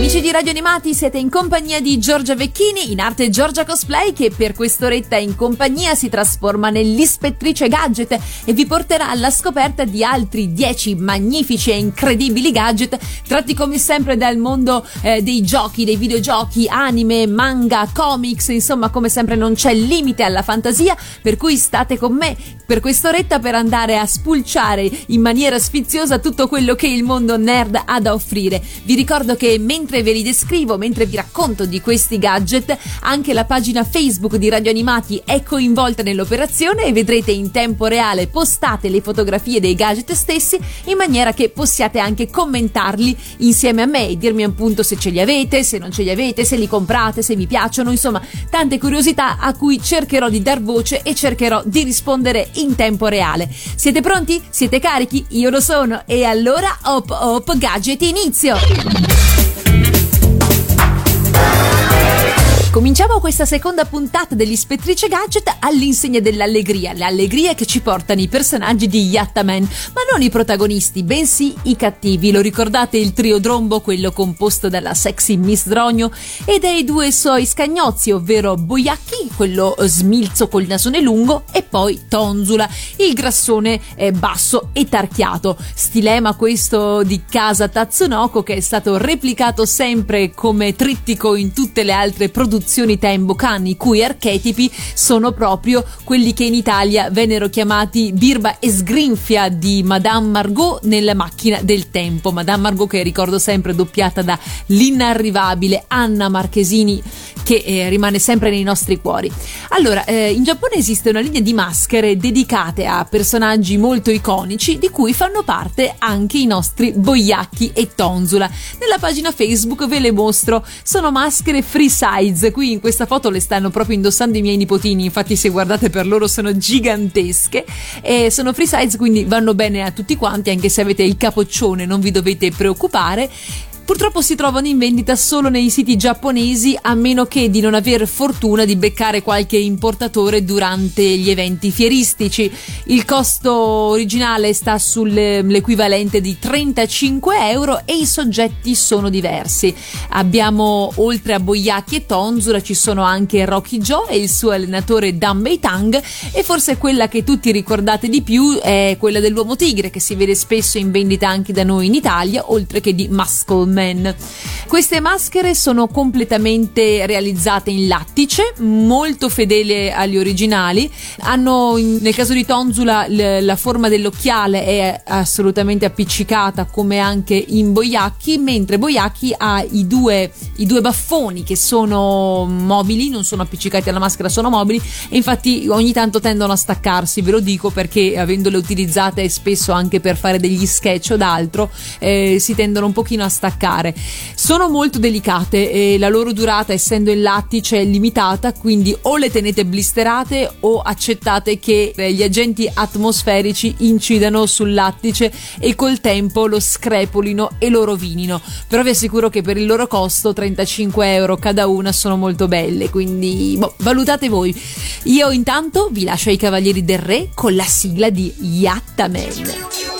Amici di Radio Animati, siete in compagnia di Giorgia Vecchini, in arte Giorgia Cosplay, che per quest'oretta in compagnia si trasforma nell'ispettrice gadget e vi porterà alla scoperta di altri 10 magnifici e incredibili gadget, tratti come sempre dal mondo eh, dei giochi, dei videogiochi, anime, manga, comics, insomma come sempre non c'è limite alla fantasia, per cui state con me per quest'oretta per andare a spulciare in maniera sfiziosa tutto quello che il mondo nerd ha da offrire. Vi ricordo che mentre mentre ve li descrivo, mentre vi racconto di questi gadget, anche la pagina Facebook di Radio Animati è coinvolta nell'operazione e vedrete in tempo reale postate le fotografie dei gadget stessi in maniera che possiate anche commentarli insieme a me e dirmi appunto se ce li avete, se non ce li avete, se li comprate, se vi piacciono, insomma, tante curiosità a cui cercherò di dar voce e cercherò di rispondere in tempo reale. Siete pronti? Siete carichi? Io lo sono e allora hop hop gadget inizio! Cominciamo questa seconda puntata dell'Ispettrice Gadget all'insegna dell'allegria, le allegrie che ci portano i personaggi di Yattaman, ma non i protagonisti, bensì i cattivi. Lo ricordate il trio Drombo, quello composto dalla sexy Miss Drogno e dai due suoi scagnozzi, ovvero Boiacchi, quello smilzo col nasone lungo, e poi Tonzula, il grassone eh, basso e tarchiato. Stilema questo di casa Tatsunoko che è stato replicato sempre come trittico in tutte le altre produzioni produzioni Tenbokan, i cui archetipi sono proprio quelli che in Italia vennero chiamati Birba e Sgrinfia di Madame Margot nella macchina del tempo. Madame Margot che ricordo sempre doppiata da l'inarrivabile Anna Marchesini che eh, rimane sempre nei nostri cuori. Allora, eh, in Giappone esiste una linea di maschere dedicate a personaggi molto iconici di cui fanno parte anche i nostri Boiacchi e Tonzula. Nella pagina Facebook ve le mostro, sono maschere free size. Qui in questa foto le stanno proprio indossando i miei nipotini, infatti se guardate per loro sono gigantesche. E sono free size quindi vanno bene a tutti quanti anche se avete il capoccione non vi dovete preoccupare Purtroppo si trovano in vendita solo nei siti giapponesi a meno che di non aver fortuna di beccare qualche importatore durante gli eventi fieristici. Il costo originale sta sull'equivalente di 35 euro e i soggetti sono diversi. Abbiamo oltre a Boyaki e Tonzura ci sono anche Rocky Joe e il suo allenatore Danbei Tang e forse quella che tutti ricordate di più è quella dell'uomo tigre che si vede spesso in vendita anche da noi in Italia oltre che di Muscle Man Man. Queste maschere sono completamente realizzate in lattice, molto fedele agli originali. Hanno, nel caso di Tonzula, la forma dell'occhiale è assolutamente appiccicata, come anche in Boiacchi, mentre Boiacchi ha i due, i due baffoni che sono mobili, non sono appiccicati alla maschera, sono mobili e infatti ogni tanto tendono a staccarsi, ve lo dico perché avendole utilizzate spesso anche per fare degli sketch o d'altro, eh, si tendono un pochino a staccare staccare. Sono molto delicate e la loro durata, essendo in lattice, è limitata, quindi o le tenete blisterate o accettate che eh, gli agenti atmosferici incidano sul lattice e col tempo lo screpolino e lo rovinino. Però vi assicuro che per il loro costo, 35 euro cada una, sono molto belle, quindi boh, valutate voi. Io intanto vi lascio ai Cavalieri del Re con la sigla di Yattaman.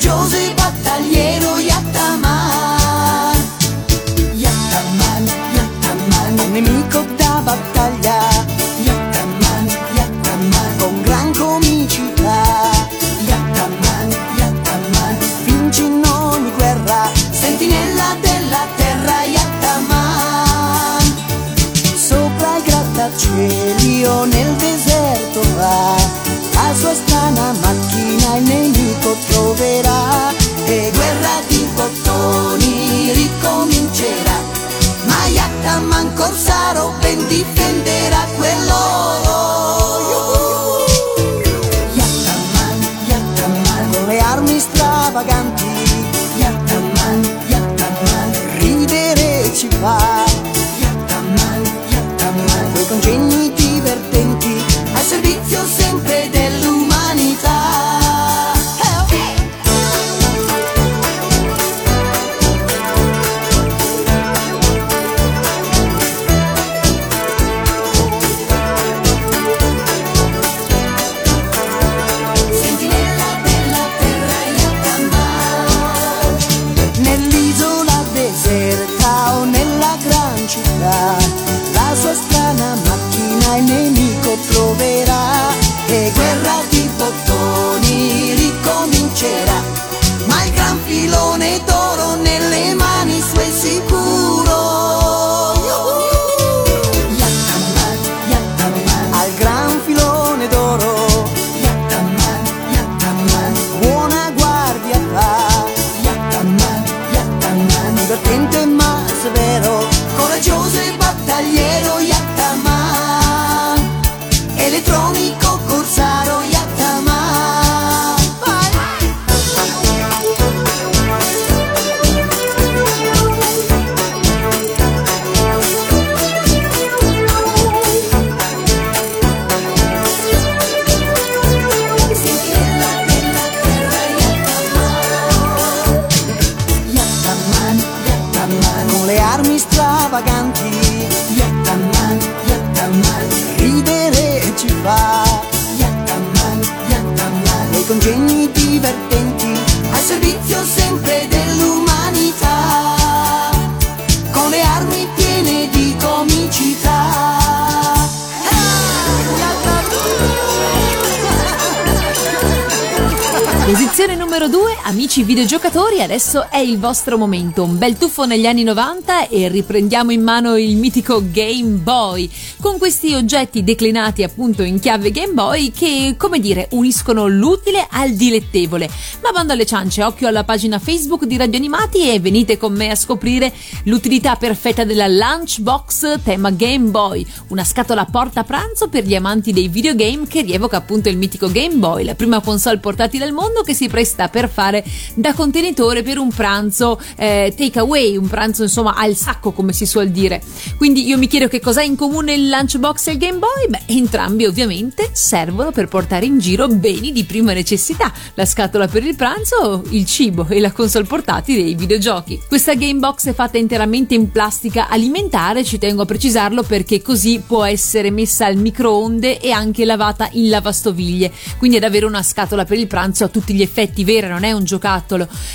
amici videogiocatori, adesso è il vostro momento. Un bel tuffo negli anni 90 e riprendiamo in mano il mitico Game Boy, con questi oggetti declinati appunto in chiave Game Boy che, come dire, uniscono l'utile al dilettevole. Ma bando alle ciance, occhio alla pagina Facebook di Radio Animati e venite con me a scoprire l'utilità perfetta della Lunchbox tema Game Boy, una scatola porta pranzo per gli amanti dei videogame che rievoca appunto il mitico Game Boy, la prima console portatile al mondo che si presta per fare da contenitore per un pranzo eh, take away, un pranzo insomma al sacco come si suol dire. Quindi io mi chiedo che cos'ha in comune il lunchbox e il Game Boy? Beh, entrambi ovviamente servono per portare in giro beni di prima necessità, la scatola per il pranzo, il cibo e la console portatile e i videogiochi. Questa Game Box è fatta interamente in plastica alimentare, ci tengo a precisarlo perché così può essere messa al microonde e anche lavata in lavastoviglie, quindi ad avere una scatola per il pranzo a tutti gli effetti vera, non è un giocattolo.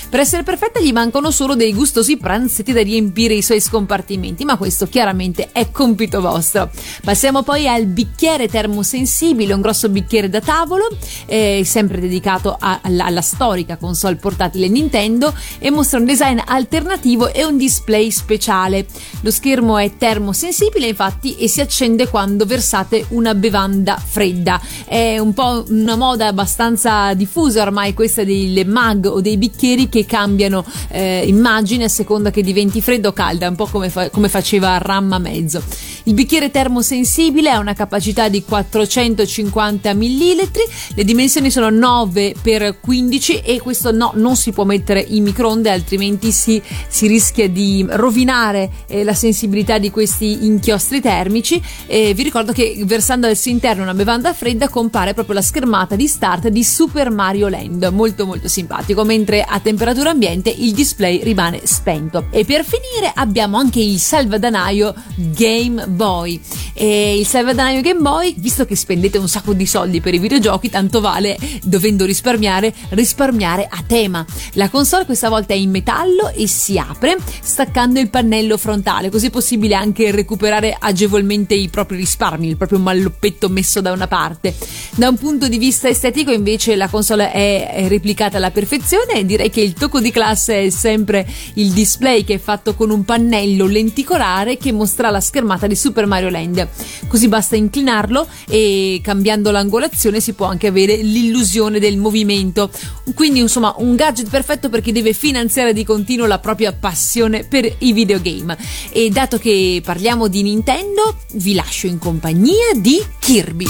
Per essere perfetta gli mancano solo dei gustosi pranzetti da riempire i suoi scompartimenti, ma questo chiaramente è compito vostro. Passiamo poi al bicchiere termosensibile, un grosso bicchiere da tavolo, eh, sempre dedicato a- alla, alla storica console portatile Nintendo e mostra un design alternativo e un display speciale. Lo schermo è termosensibile infatti e si accende quando versate una bevanda fredda. È un po' una moda abbastanza diffusa ormai questa delle mug o dei bicchieri che cambiano eh, immagine a seconda che diventi fredda o calda, un po' come, fa- come faceva Ramma Mezzo. Il bicchiere termosensibile ha una capacità di 450 ml, le dimensioni sono 9 x 15 e questo no, non si può mettere in microonde altrimenti si, si rischia di rovinare eh, la sensibilità di questi inchiostri termici. E vi ricordo che versando al suo interno una bevanda fredda compare proprio la schermata di start di Super Mario Land, molto molto simpatico, mentre a temperatura ambiente il display rimane spento. E per finire abbiamo anche il salvadanaio Game Boy. E il salvadanaio Game Boy, visto che spendete un sacco di soldi per i videogiochi, tanto vale dovendo risparmiare, risparmiare a tema. La console questa volta è in metallo e si apre staccando il pannello frontale, così è possibile anche recuperare agevolmente i propri risparmi, il proprio malloppetto messo da una parte. Da un punto di vista estetico invece la console è replicata alla perfezione e direi che il tocco di classe è sempre il display che è fatto con un pannello lenticolare che mostra la schermata di Super Mario Land. Così basta inclinarlo e cambiando l'angolazione si può anche avere l'illusione del movimento. Quindi insomma un gadget perfetto per chi deve finanziare di continuo la propria passione per i videogame. E dato che parliamo di Nintendo, vi lascio in compagnia di Kirby.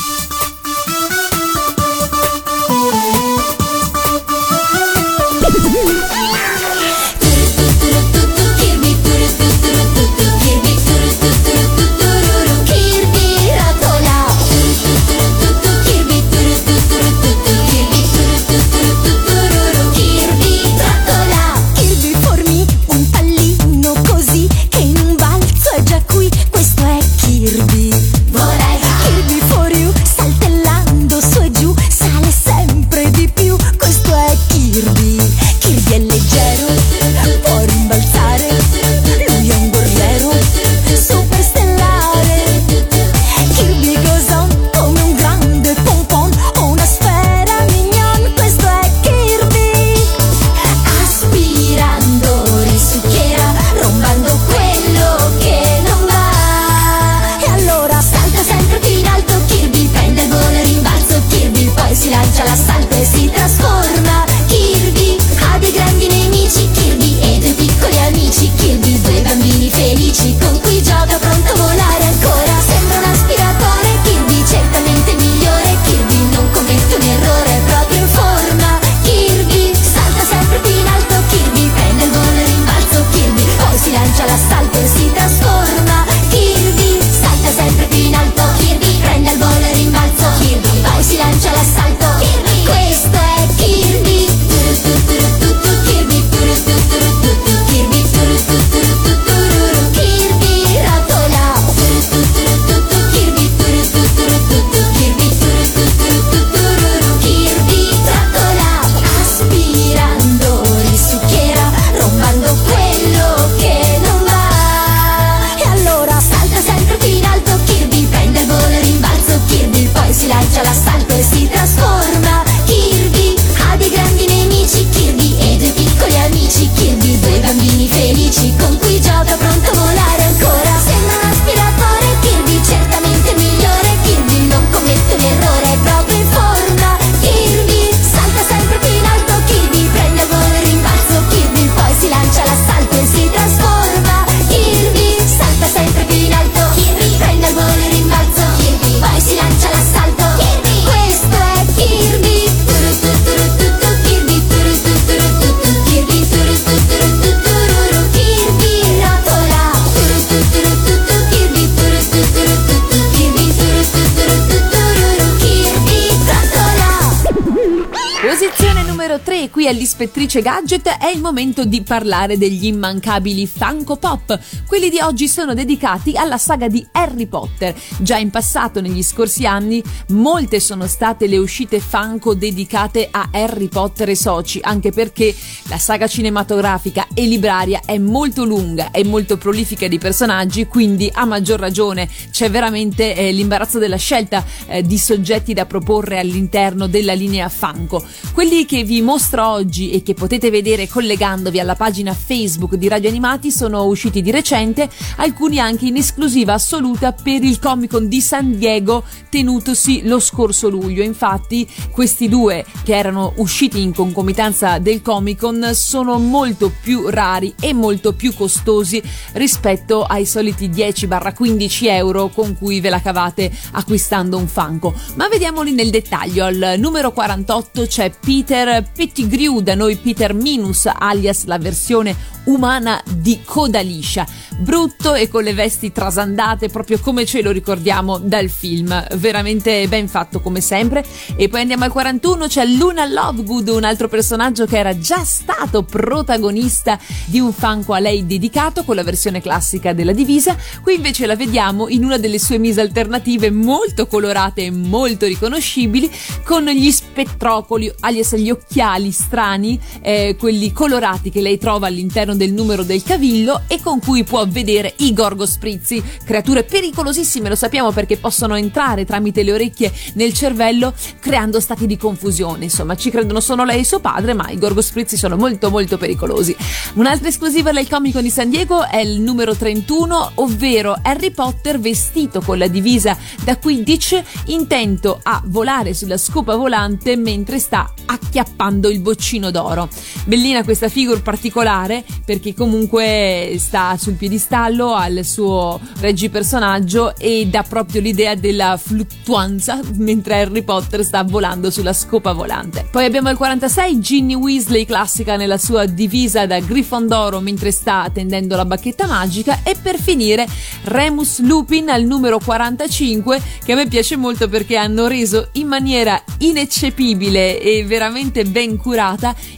Qui all'Ispettrice Gadget è il momento di parlare degli immancabili Funko Pop. Quelli di oggi sono dedicati alla saga di Harry Potter. Già in passato, negli scorsi anni, molte sono state le uscite Funko dedicate a Harry Potter e soci, anche perché la saga cinematografica e libraria è molto lunga e molto prolifica di personaggi, quindi a maggior ragione c'è veramente eh, l'imbarazzo della scelta eh, di soggetti da proporre all'interno della linea Funko. Quelli che vi mostro oggi e che potete vedere collegandovi alla pagina Facebook di Radio Animati sono usciti di recente, alcuni anche in esclusiva assoluta per il Comic Con di San Diego tenutosi lo scorso luglio. Infatti, questi due che erano usciti in concomitanza del Comic Con sono molto più rari e molto più costosi rispetto ai soliti 10-15 euro con cui ve la cavate acquistando un Funko. Ma vediamoli nel dettaglio. Al numero 48 c'è Peter Pettigrew, da noi Peter Minus, alias la versione umana di coda liscia, brutto e con le vesti trasandate proprio come ce lo ricordiamo dal film, veramente ben fatto come sempre. E poi andiamo al 41, c'è Luna Lovegood, un altro personaggio che era già stato protagonista di un fanco a lei dedicato con la versione classica della divisa, qui invece la vediamo in una delle sue mise alternative molto colorate e molto riconoscibili con gli spettrocoli, alias gli occhiali strani, eh, quelli colorati che lei trova all'interno del numero del cavillo e con cui può vedere i gorgosprizzi, creature pericolosissime, lo sappiamo perché possono entrare tramite le orecchie nel cervello creando stati di confusione. Insomma, ci credono solo lei e suo padre, ma i gorgosprizzi sono molto molto pericolosi. Un'altra esclusiva del Comic Con di San Diego è il numero 31, ovvero Harry Potter vestito con la divisa da Quidditch, intento a volare sulla scopa volante mentre sta acchiappando il boccino d'oro. Bellina questa figure particolare perché comunque sta sul piedistallo, ha il suo reggi personaggio e dà proprio l'idea della fluttuanza mentre Harry Potter sta volando sulla scopa volante. Poi abbiamo il 46 Ginny Weasley classica nella sua divisa da Grifondoro mentre sta tendendo la bacchetta magica e per finire Remus Lupin al numero 45 che a me piace molto perché hanno reso in maniera ineccepibile e veramente ben curata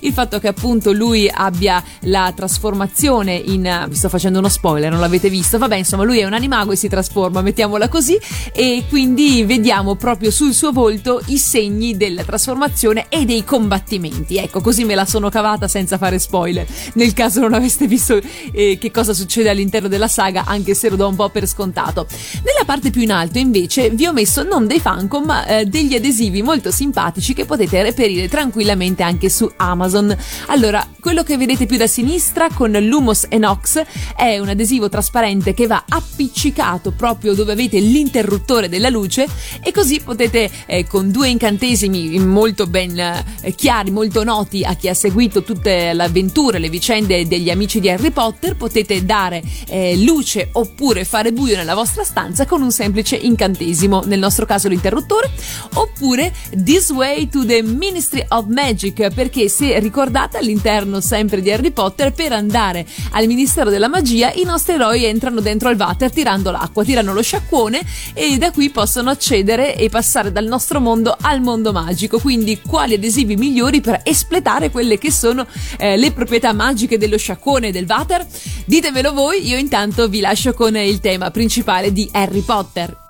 il fatto che appunto lui abbia la trasformazione in vi sto facendo uno spoiler non l'avete visto. Vabbè insomma lui è un animago e si trasforma mettiamola così. E quindi vediamo proprio sul suo volto i segni della trasformazione e dei combattimenti. Ecco così me la sono cavata senza fare spoiler. Nel caso non aveste visto eh, che cosa succede all'interno della saga anche se lo do un po' per scontato. Nella parte più in alto invece vi ho messo non dei Funko ma eh, degli adesivi molto simpatici che potete reperire tranquillamente anche su Amazon. Allora quello che vedete più da sinistra con Lumos Enox è un adesivo trasparente che va appiccicato proprio dove avete l'interruttore della luce e così potete eh, con due incantesimi molto ben eh, chiari, molto noti a chi ha seguito tutte le avventure, le vicende degli amici di Harry Potter, potete dare eh, luce oppure fare buio nella vostra stanza con un semplice incantesimo, nel nostro caso l'interruttore, oppure This Way to the Ministry of Magic, perché se ricordate all'interno sempre di Harry Potter per andare al Ministero della Magia i nostri eroi entrano dentro al water tirando l'acqua, tirano lo sciacquone e da qui possono accedere e passare dal nostro mondo al mondo magico. Quindi quali adesivi migliori per espletare quelle che sono eh, le proprietà magiche dello sciacquone e del water? Ditemelo voi, io intanto vi lascio con il tema principale di Harry Potter.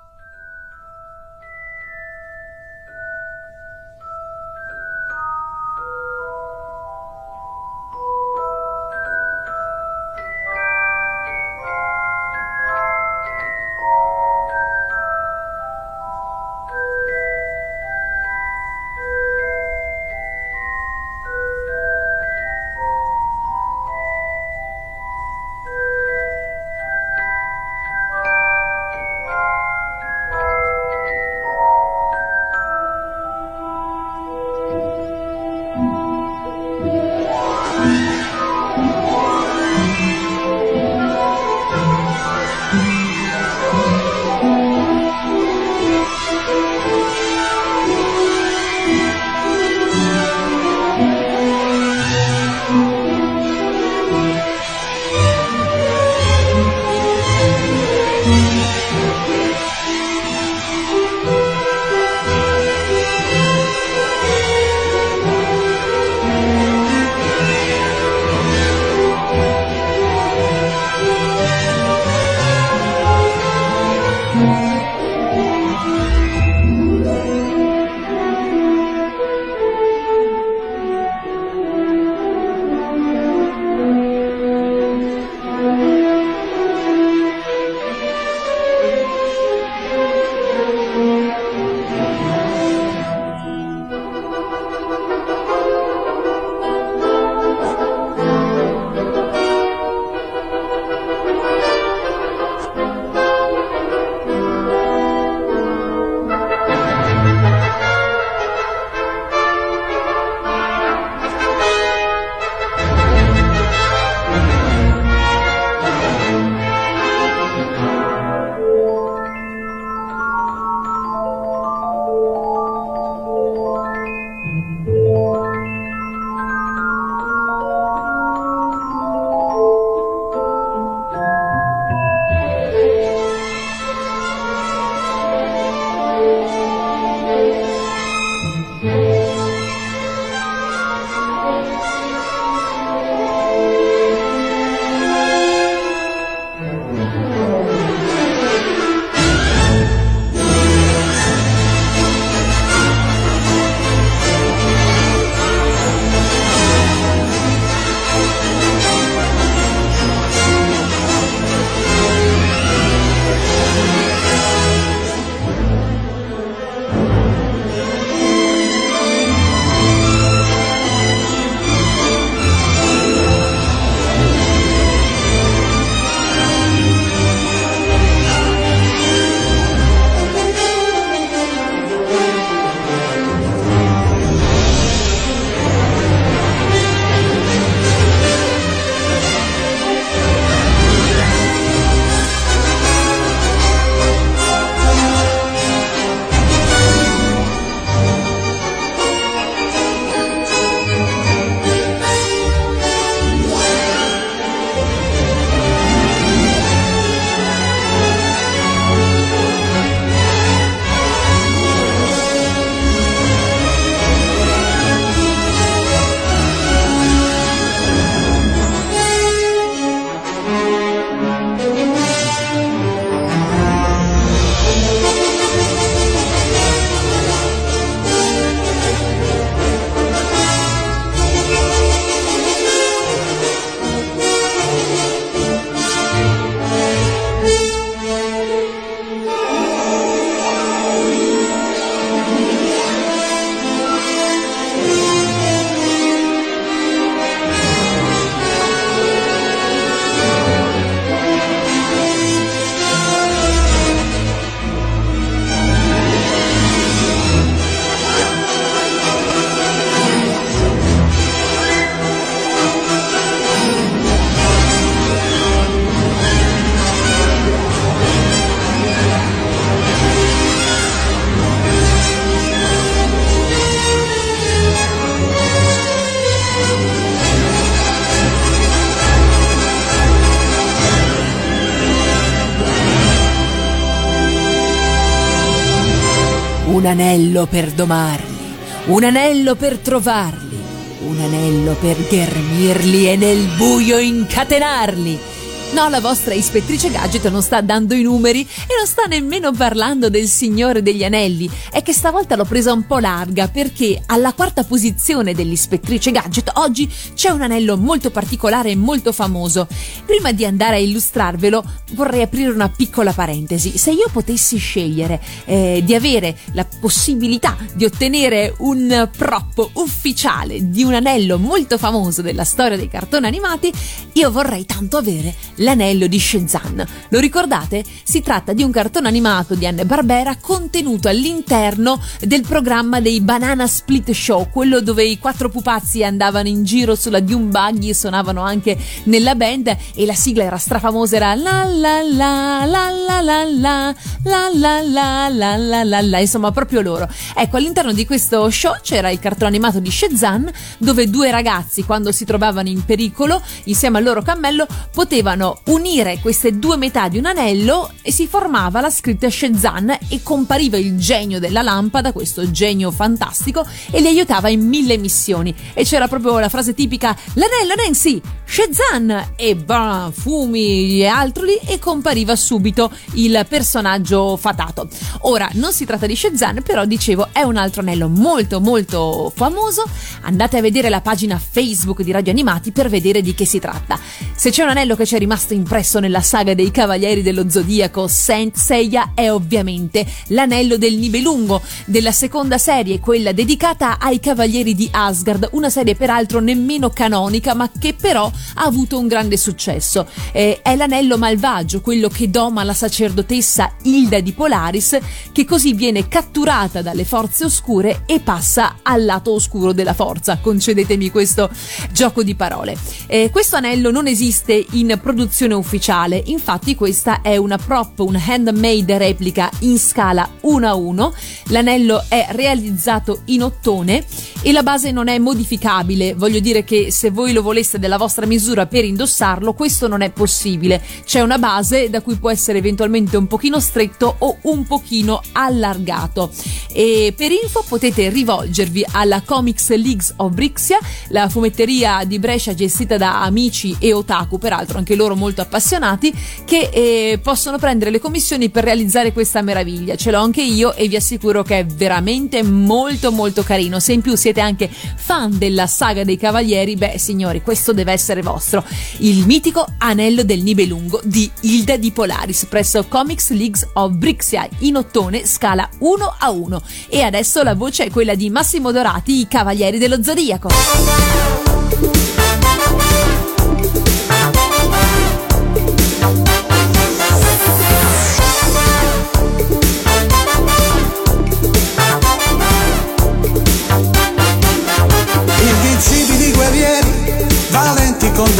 Anello per domarli, un anello per trovarli, un anello per ghermirli e nel buio incatenarli No, la vostra ispettrice gadget non sta dando i numeri e non sta nemmeno parlando del Signore degli Anelli. È che stavolta l'ho presa un po' larga perché alla quarta posizione dell'ispettrice gadget oggi c'è un anello molto particolare e molto famoso. Prima di andare a illustrarvelo vorrei aprire una piccola parentesi. Se io potessi scegliere eh, di avere la possibilità di ottenere un prop ufficiale di un anello molto famoso della storia dei cartoni animati, io vorrei tanto avere L'anello di Shenzan. Lo ricordate? Si tratta di un cartone animato di Anne Barbera contenuto all'interno del programma dei Banana Split Show, quello dove i quattro pupazzi andavano in giro sulla Dune Buggy e suonavano anche nella band e la sigla era strafamosa, era la la la la la la la la la la la la la la insomma proprio loro. Ecco, all'interno di questo show c'era il cartone animato di Shenzan dove due ragazzi quando si trovavano in pericolo insieme al loro cammello potevano unire queste due metà di un anello e si formava la scritta Shenzan e compariva il genio della lampada, questo genio fantastico, e li aiutava in mille missioni. E c'era proprio la frase tipica: L'anello Nancy, Shenzan! E bah, fumi e altro lì, e compariva subito il personaggio fatato. Ora, non si tratta di Shenzan, però dicevo, è un altro anello molto molto famoso. Andate a vedere la pagina Facebook di Radio Animati per vedere di che si tratta. Se c'è un anello che ci è rimasto rimasto impresso nella saga dei Cavalieri dello Zodiaco Saint Seiya è ovviamente l'anello del Nibelungo della seconda serie, quella dedicata ai Cavalieri di Asgard, una serie peraltro nemmeno canonica ma che però ha avuto un grande successo. Eh, è l'anello malvagio, quello che doma la sacerdotessa Hilda di Polaris, che così viene catturata dalle forze oscure e passa al lato oscuro della forza. Concedetemi questo gioco di parole. Eh, questo anello non esiste in produzione produzione ufficiale, infatti questa è una prop, un handmade replica in scala 1 a 1, l'anello è realizzato in ottone e la base non è modificabile, voglio dire che se voi lo voleste della vostra misura per indossarlo questo non è possibile, c'è una base da cui può essere eventualmente un pochino stretto o un pochino allargato. E per info potete rivolgervi alla Comics Leagues of Brixia, la fumetteria di Brescia gestita da amici e otaku, peraltro anche loro molto appassionati che eh, possono prendere le commissioni per realizzare questa meraviglia. Ce l'ho anche io e vi assicuro che è veramente molto molto carino. Se in più siete anche fan della saga dei Cavalieri, beh signori, questo deve essere vostro. Il mitico Anello del Nibelungo di Hilda di Polaris presso Comics Leagues of Brixia in ottone scala 1 a 1. E adesso la voce è quella di Massimo Dorati, i Cavalieri dello Zodiaco.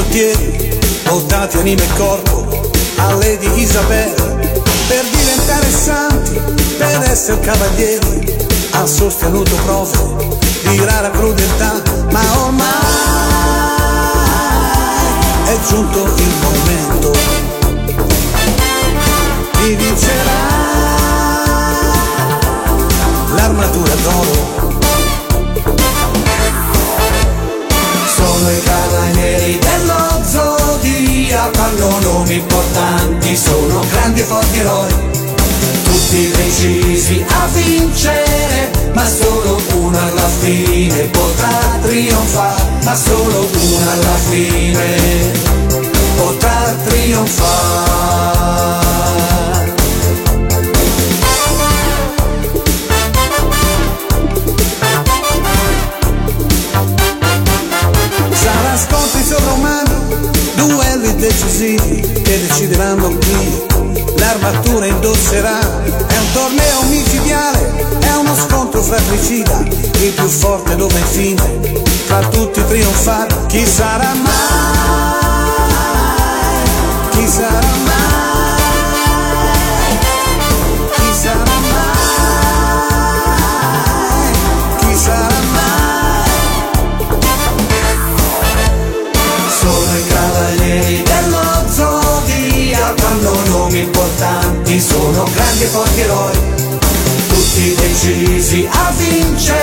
Condottieri, portati anima e corpo a Lady Isabella, per diventare santi, per essere cavalieri, ha sostenuto prove di rara crudeltà, ma ormai è giunto il momento di vincerà l'armatura d'oro fine potrà trionfare, ma solo uno alla fine potrà trionfare. decisivi che decideranno chi l'armatura indosserà. Fratricida, il più forte dove infine tra tutti trionfare. Chi sarà mai? Chi sarà mai? Chi sarà mai? Chi sarà mai? Sono i cavalieri hanno nomi importanti, sono grandi e forti eroi, decisi a vincere,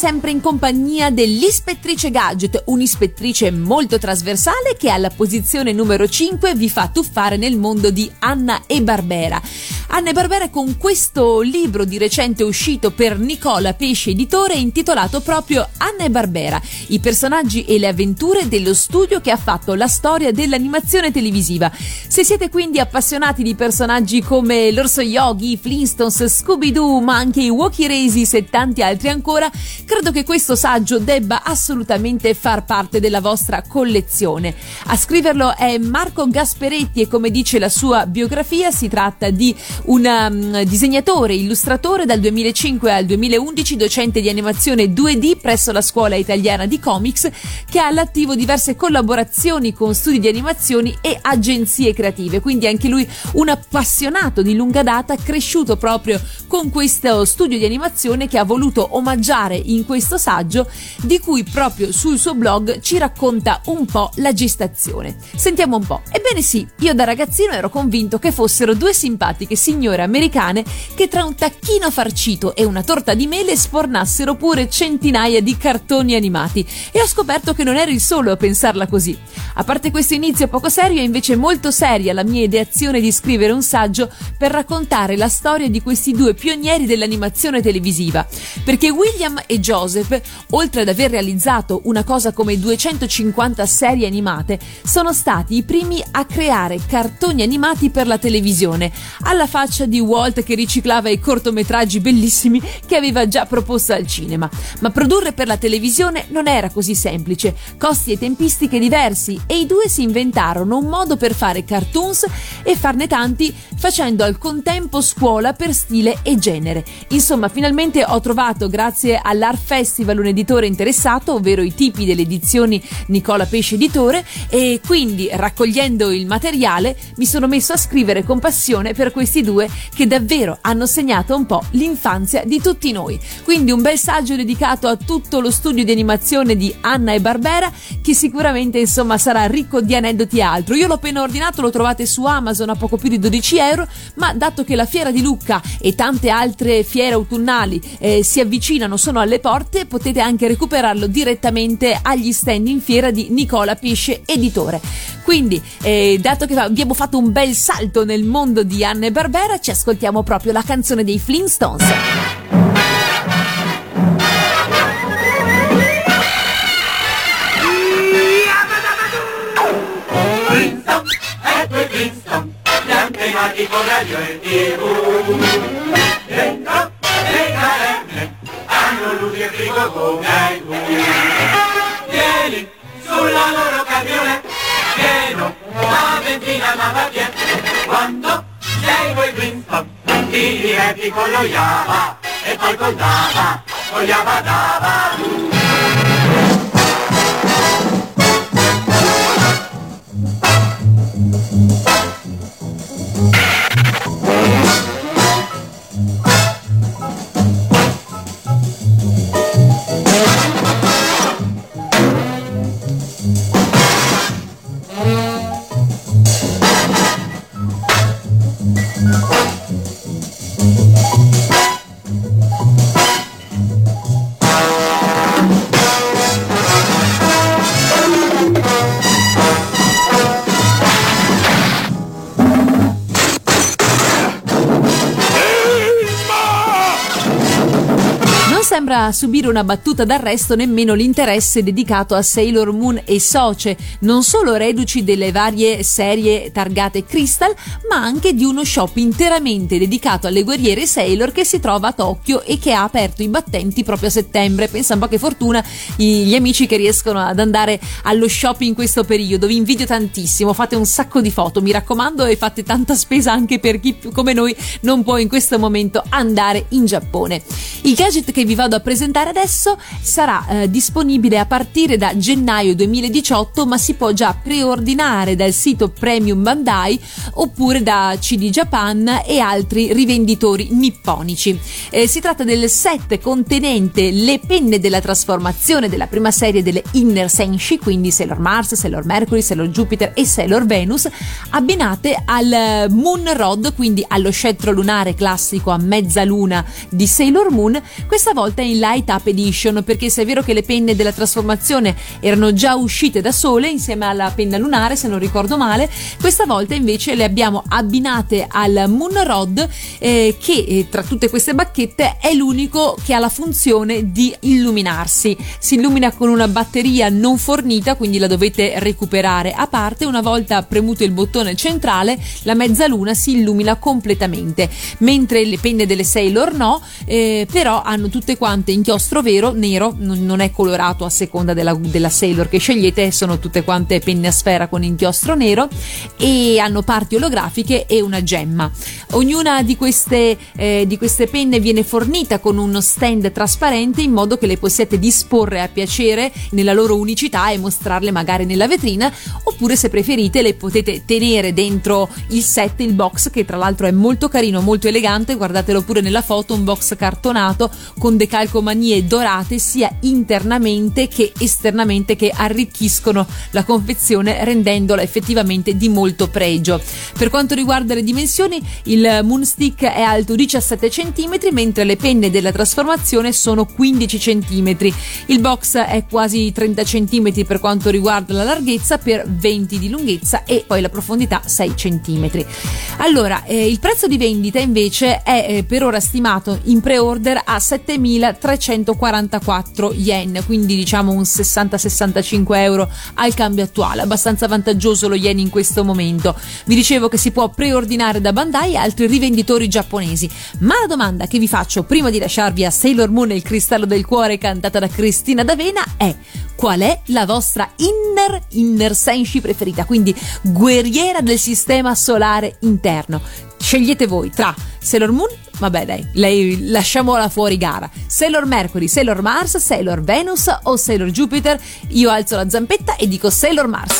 sempre in compagnia dell'ispettrice Gadget, un'ispettrice molto trasversale che alla posizione numero 5 vi fa tuffare nel mondo di Anna e Barbera. Anna e Barbera con questo libro di recente uscito per Nicola Pesce Editore intitolato proprio Anna e Barbera, i personaggi e le avventure dello studio che ha fatto la storia dell'animazione televisiva. Se siete quindi appassionati di personaggi come l'Orso Yogi, Flintstones, Scooby-Doo, ma anche i Walkie Races e tanti altri ancora, credo che questo saggio debba assolutamente far parte della vostra collezione. A scriverlo è Marco Gasperetti e come dice la sua biografia si tratta di un um, disegnatore, illustratore dal 2005 al 2011, docente di animazione 2D presso la scuola italiana di comics che ha all'attivo diverse collaborazioni con studi di animazioni e agenzie creative, quindi anche lui un appassionato di lunga data cresciuto proprio con questo studio di animazione che ha voluto omaggiare in questo saggio di cui proprio sul suo blog ci racconta un po' la gestazione. Sentiamo un po'. Ebbene sì, io da ragazzino ero convinto che fossero due simpatiche signore americane che tra un tacchino farcito e una torta di mele sfornassero pure centinaia di cartoni animati e ho scoperto che non ero il solo a pensarla così. A parte questo inizio poco serio è invece molto seria la mia ideazione di scrivere un saggio per raccontare la storia di questi due pionieri dell'animazione televisiva, perché William e Joseph, oltre ad aver realizzato una cosa come 250 serie animate, sono stati i primi a creare cartoni animati per la televisione, alla faccia di Walt che riciclava i cortometraggi bellissimi che aveva già proposto al cinema. Ma produrre per la televisione non era così semplice, costi e tempistiche diversi e i due si inventarono un modo per fare cartoons e farne tanti facendo al contempo scuola per stile e genere. Insomma, finalmente ho trovato, grazie all'Art Festival, un editore interessato, ovvero i tipi delle edizioni Nicola Pesce Editore, e quindi raccogliendo il materiale mi sono messo a scrivere con passione per questi due che davvero hanno segnato un po' l'infanzia di tutti noi. Quindi un bel saggio dedicato a tutto lo studio di animazione di Anna e Barbera che sicuramente insomma sarà ricco di aneddoti e altro. Io l'ho appena ordinato, lo trovate su Amazon a poco più di 12 euro, ma dato che la fiera di Lucca e tante altre fiere autunnali eh, si avvicinano, sono alle porte, potete anche recuperarlo direttamente agli stand in fiera di Nicola Pesce Editore. Quindi, eh, dato che abbiamo fatto un bel salto nel mondo di Anna e Barbera, ci ascoltiamo proprio la canzone dei Flintstones. Gli antenati con radio e tv. Dentro caverne hanno e hai tu. Vieni sulla loro camionetta, pieno, la benzina ma va. Quando sei voi Flintstone, ti diverti con lo Java e poi con Dava, con Java Dava. Sembra subire una battuta d'arresto nemmeno l'interesse dedicato a Sailor Moon e Soce, non solo reduci delle varie serie targate Crystal, ma anche di uno shop interamente dedicato alle guerriere Sailor che si trova a Tokyo e che ha aperto i battenti proprio a settembre. Pensa un po' che fortuna gli amici che riescono ad andare allo shop in questo periodo. Vi invidio tantissimo, fate un sacco di foto, mi raccomando, e fate tanta spesa anche per chi come noi non può in questo momento andare in Giappone. Il gadget che vi vado a presentare adesso sarà eh, disponibile a partire da gennaio 2018, ma si può già preordinare dal sito Premium Bandai oppure da CD Japan e altri rivenditori nipponici. Eh, si tratta del set contenente le penne della trasformazione della prima serie delle Inner Senshi, quindi Sailor Mars, Sailor Mercury, Sailor Jupiter e Sailor Venus, abbinate al Moon Rod, quindi allo scettro lunare classico a mezza luna di Sailor Moon, questa volta in Light Up Edition, perché se è vero che le penne della trasformazione erano già uscite da sole insieme alla penna lunare, se non ricordo male, questa volta invece le abbiamo abbinate al Moon Rod, eh, che eh, tra tutte queste bacchette è l'unico che ha la funzione di illuminarsi. Si illumina con una batteria non fornita, quindi la dovete recuperare a parte. Una volta premuto il bottone centrale, la mezzaluna si illumina completamente, mentre le penne delle Sailor no, eh, però hanno tutte quante inchiostro vero, nero, non è colorato a seconda della, della Sailor che scegliete, sono tutte quante penne a sfera con inchiostro nero e hanno parti olografiche e una gemma. Ognuna di queste, eh, di queste penne viene fornita con uno stand trasparente in modo che le possiate disporre a piacere nella loro unicità e mostrarle magari nella vetrina oppure se preferite le potete tenere dentro il set, il box che tra l'altro è molto carino, molto elegante, guardatelo pure nella foto, un box cartonato con decalcomanie dorate sia internamente che esternamente che arricchiscono la confezione rendendola effettivamente di molto pregio. Per quanto riguarda le dimensioni, il Moonstick è alto 17 cm mentre le penne della trasformazione sono 15 cm. Il box è quasi 30 cm per quanto riguarda la larghezza per 20 di lunghezza e poi la profondità 6 cm. Allora, eh, il prezzo di vendita invece è eh, per ora stimato in pre-order a 7.344 yen, quindi diciamo un 60-65 euro al cambio attuale, abbastanza vantaggioso lo yen in questo momento. Vi dicevo che si può preordinare da Bandai e altri rivenditori giapponesi, ma la domanda che vi faccio prima di lasciarvi a Sailor Moon e il cristallo del cuore cantata da Cristina D'Avena è qual è la vostra inner inner senshi preferita, quindi guerriera del sistema solare interno. Scegliete voi tra Sailor Moon, vabbè dai, lei lasciamola fuori gara. Sailor Mercury, Sailor Mars, Sailor Venus o Sailor Jupiter. Io alzo la zampetta e dico Sailor Mars.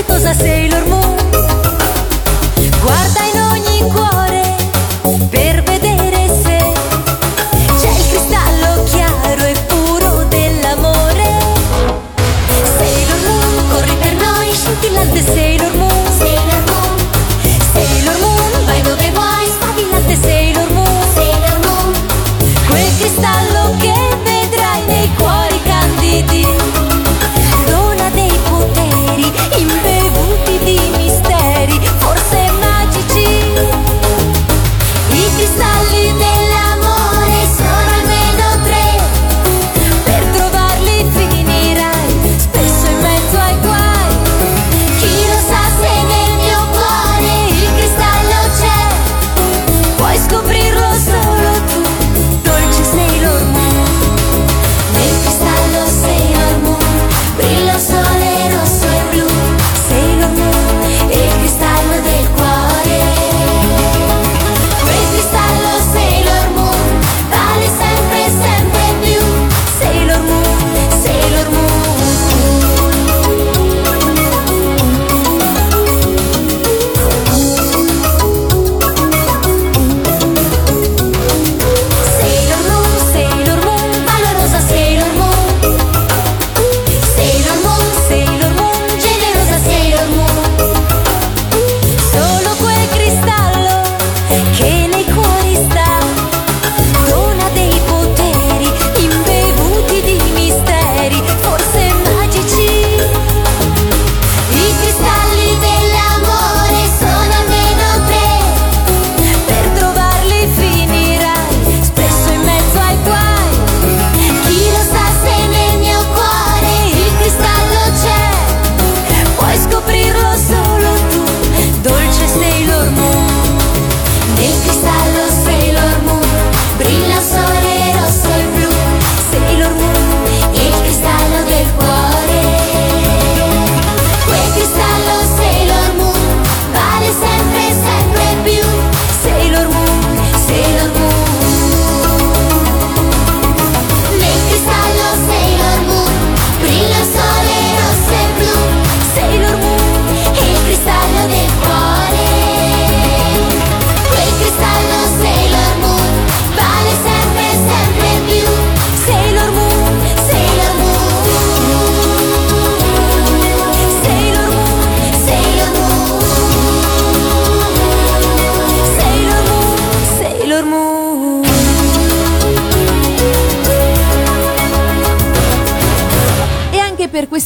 Cosa Sailor Moon Guarda in ogni cuore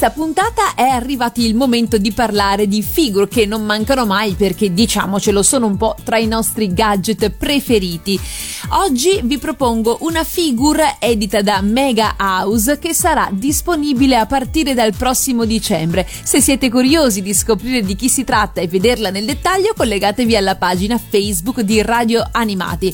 questa puntata arrivato il momento di parlare di figure che non mancano mai perché diciamocelo sono un po' tra i nostri gadget preferiti. Oggi vi propongo una figure edita da Mega House che sarà disponibile a partire dal prossimo dicembre. Se siete curiosi di scoprire di chi si tratta e vederla nel dettaglio, collegatevi alla pagina Facebook di Radio Animati.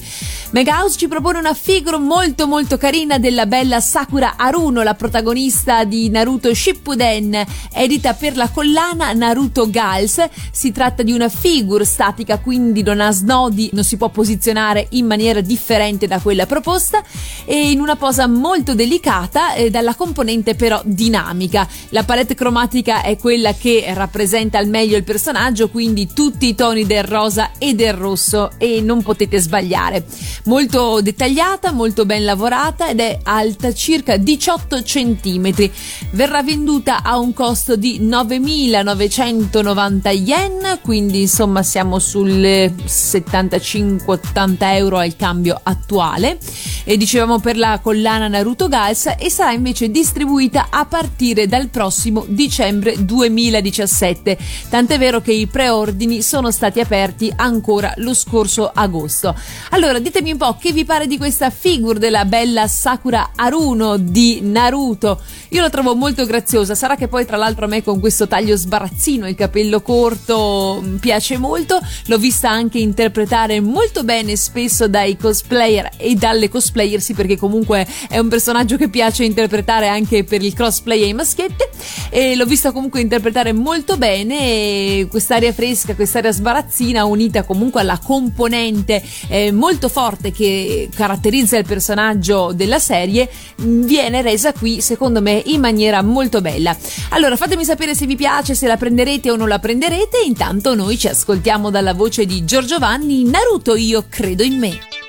Mega House ci propone una figure molto molto carina della bella Sakura Aruno, la protagonista di Naruto Shippuden, edita per la collana Naruto Gals. Si tratta di una figure statica, quindi non ha snodi, non si può posizionare in maniera differente da quella proposta e in una posa molto delicata eh, dalla componente però dinamica. La palette cromatica è quella che rappresenta al meglio il personaggio, quindi tutti i toni del rosa e del rosso e non potete sbagliare molto dettagliata, molto ben lavorata ed è alta circa 18 cm. Verrà venduta a un costo di 9.990 yen, quindi insomma siamo sulle 75-80 euro al cambio attuale. E dicevamo per la collana Naruto Gals e sarà invece distribuita a partire dal prossimo dicembre 2017. Tant'è vero che i preordini sono stati aperti ancora lo scorso agosto. Allora ditemi un po' che vi pare di questa figure della bella Sakura Aruno di Naruto. Io la trovo molto graziosa, sarà che poi tra l'altro a me con questo taglio sbarazzino, il capello corto mm, piace molto, l'ho vista anche interpretare molto bene spesso dai cosplayer e dalle cosplayer, sì perché comunque è un personaggio che piace interpretare anche per il crossplay ai maschietti. E l'ho vista comunque interpretare molto bene. Quest'aria fresca, quest'aria sbarazzina unita comunque alla componente eh, molto forte che caratterizza il personaggio della serie viene resa qui secondo me in maniera molto bella. Allora fatemi sapere se vi piace, se la prenderete o non la prenderete, intanto noi ci ascoltiamo dalla voce di Giorgio Vanni, Naruto io credo in me.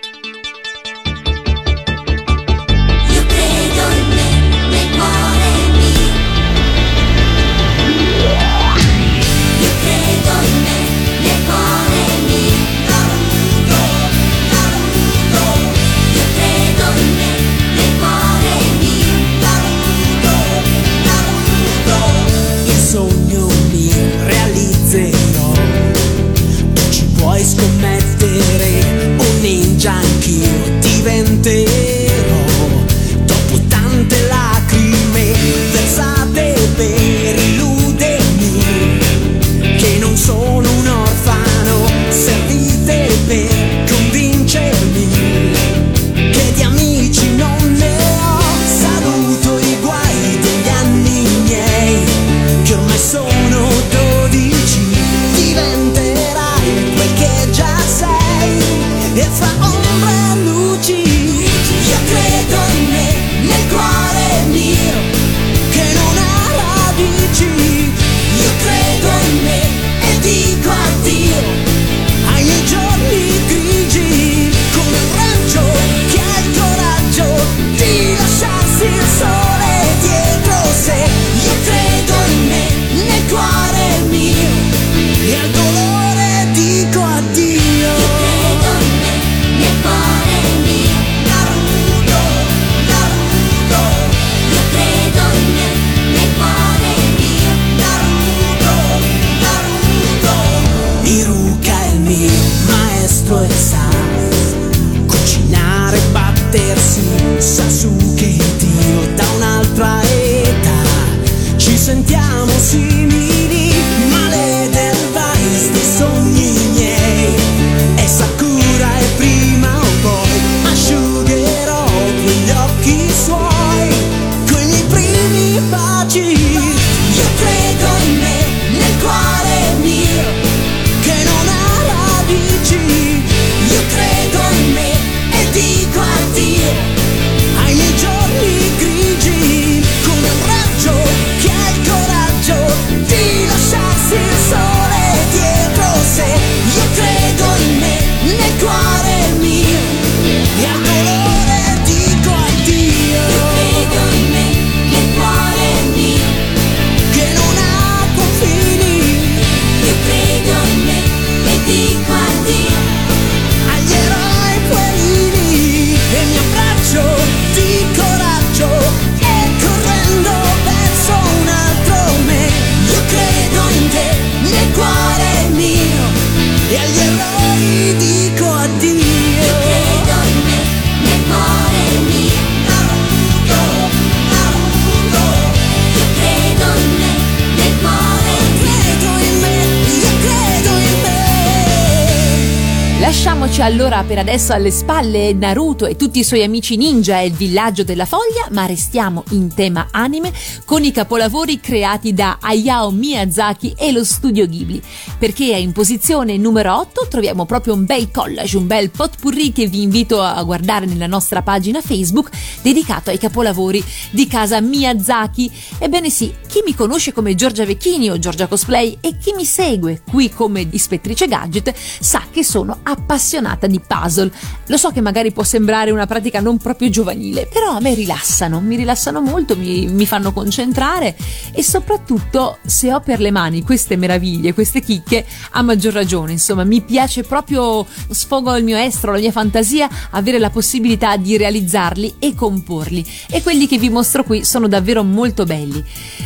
Allora per adesso alle spalle Naruto e tutti i suoi amici ninja e il villaggio della foglia, ma restiamo in tema anime con i capolavori creati da Hayao Miyazaki e lo studio Ghibli. Perché in posizione numero 8 troviamo proprio un bel collage, un bel potpourri che vi invito a guardare nella nostra pagina Facebook dedicato ai capolavori di casa Miyazaki. Ebbene sì, chi mi conosce come Giorgia Vecchini o Giorgia Cosplay e chi mi segue qui come ispettrice gadget sa che sono appassionata di puzzle. Lo so che magari può sembrare una pratica non proprio giovanile, però a me rilassano, mi rilassano molto, mi, mi fanno concentrare e soprattutto se ho per le mani queste meraviglie, queste chicche, a maggior ragione, insomma, mi piace proprio sfogo il mio estro, la mia fantasia, avere la possibilità di realizzarli e comporli. E quelli che vi mostro qui sono davvero molto belli.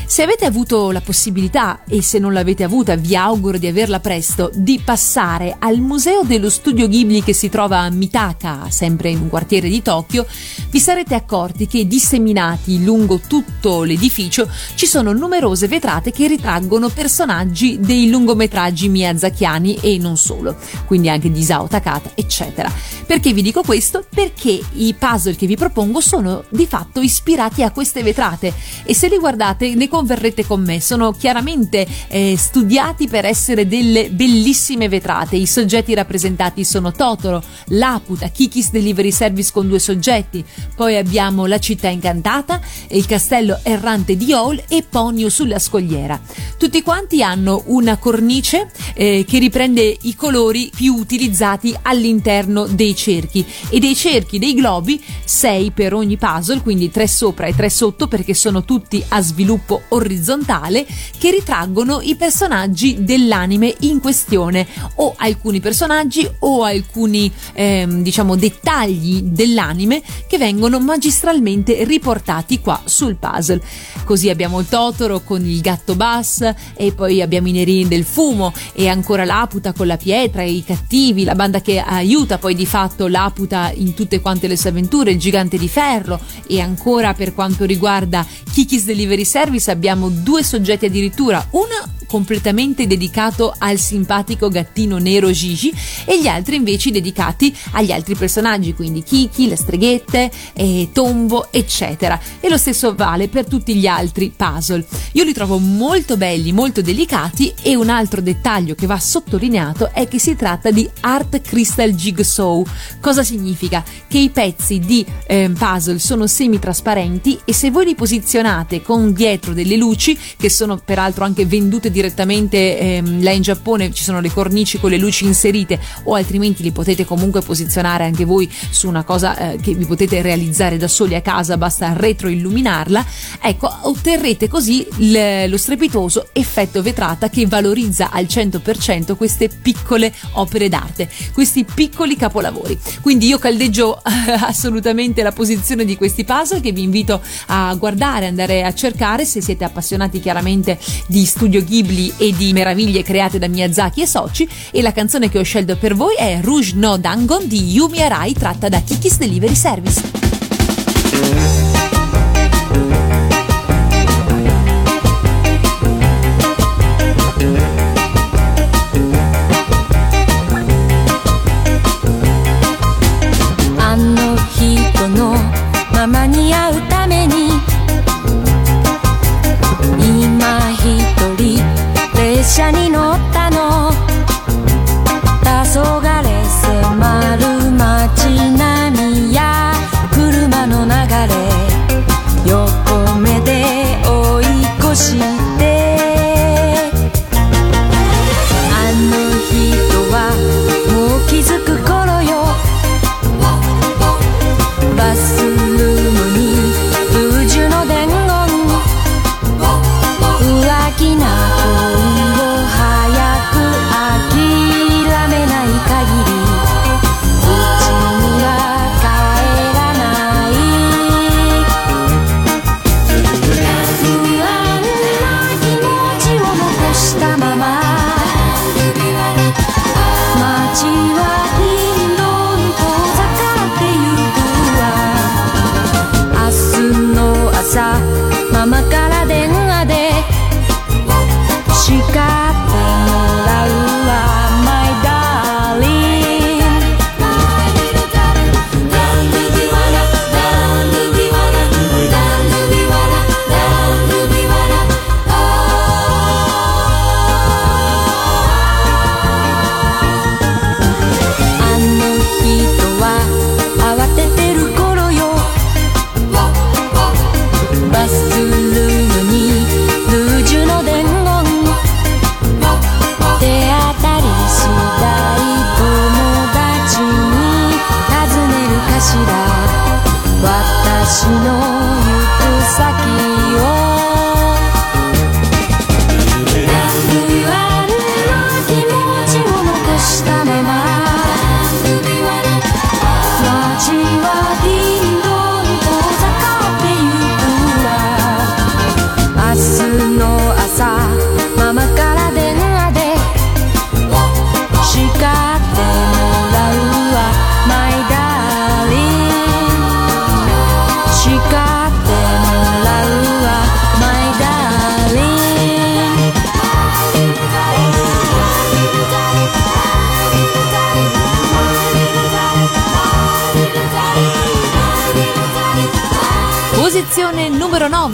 Se avete avuto la possibilità, e se non l'avete avuta, vi auguro di averla presto, di passare al Museo dello Studio Ghibli che si trova a Mitaka, sempre in un quartiere di Tokyo, vi sarete accorti che disseminati lungo tutto l'edificio ci sono numerose vetrate che ritraggono personaggi dei lungometraggi miyazakiani e non solo, quindi anche di Isao Takata, eccetera. Perché vi dico questo? Perché i puzzle che vi propongo sono di fatto ispirati a queste vetrate e se li guardate ne converrete con me, sono chiaramente eh, studiati per essere delle bellissime vetrate, i soggetti rappresentati sono Totoro, Laputa, Kiki's Delivery Service con due soggetti, poi abbiamo la città incantata, il castello errante di Hall e Ponyo sulla scogliera. Tutti quanti hanno una cornice eh, che riprende i colori più utilizzati all'interno dei cerchi. E dei cerchi dei globi, 6 per ogni puzzle, quindi 3 sopra e 3 sotto perché sono tutti a sviluppo orizzontale che ritraggono i personaggi dell'anime in questione o alcuni personaggi o alcuni ehm, diciamo dettagli dell'anime che vengono magistralmente riportati qua sul puzzle. Così abbiamo il Totoro con il gatto Bass e poi abbiamo i Nerini del fumo e ancora l'Aputa con la pietra e i cattivi, la banda che aiuta poi di fatto l'Aputa in tutte quante le sue avventure, il gigante di ferro e ancora per quanto riguarda Kiki's Delivery Service abbiamo due soggetti addirittura, una completamente dedicato al simpatico gattino nero Gigi e gli altri invece dedicati agli altri personaggi, quindi Kiki, le streghette, e Tombo, eccetera. E lo stesso vale per tutti gli altri puzzle. Io li trovo molto belli, molto delicati e un altro dettaglio che va sottolineato è che si tratta di Art Crystal Jigsaw. Cosa significa? Che i pezzi di eh, puzzle sono semi-trasparenti e se voi li posizionate con dietro delle luci, che sono peraltro anche vendute direttamente ehm, là in Giappone. Ci sono le cornici con le luci inserite o altrimenti li potete comunque posizionare anche voi su una cosa eh, che vi potete realizzare da soli a casa basta retroilluminarla. Ecco otterrete così l- lo strepitoso effetto vetrata che valorizza al 100% queste piccole opere d'arte questi piccoli capolavori. Quindi io caldeggio assolutamente la posizione di questi puzzle che vi invito a guardare andare a cercare se siete appassionati chiaramente di studio Ghibli e di meraviglie create da Miyazaki e soci e la canzone che ho scelto per voi è Rouge no Dangon di Yumi Arai tratta da Kiki's Delivery Service.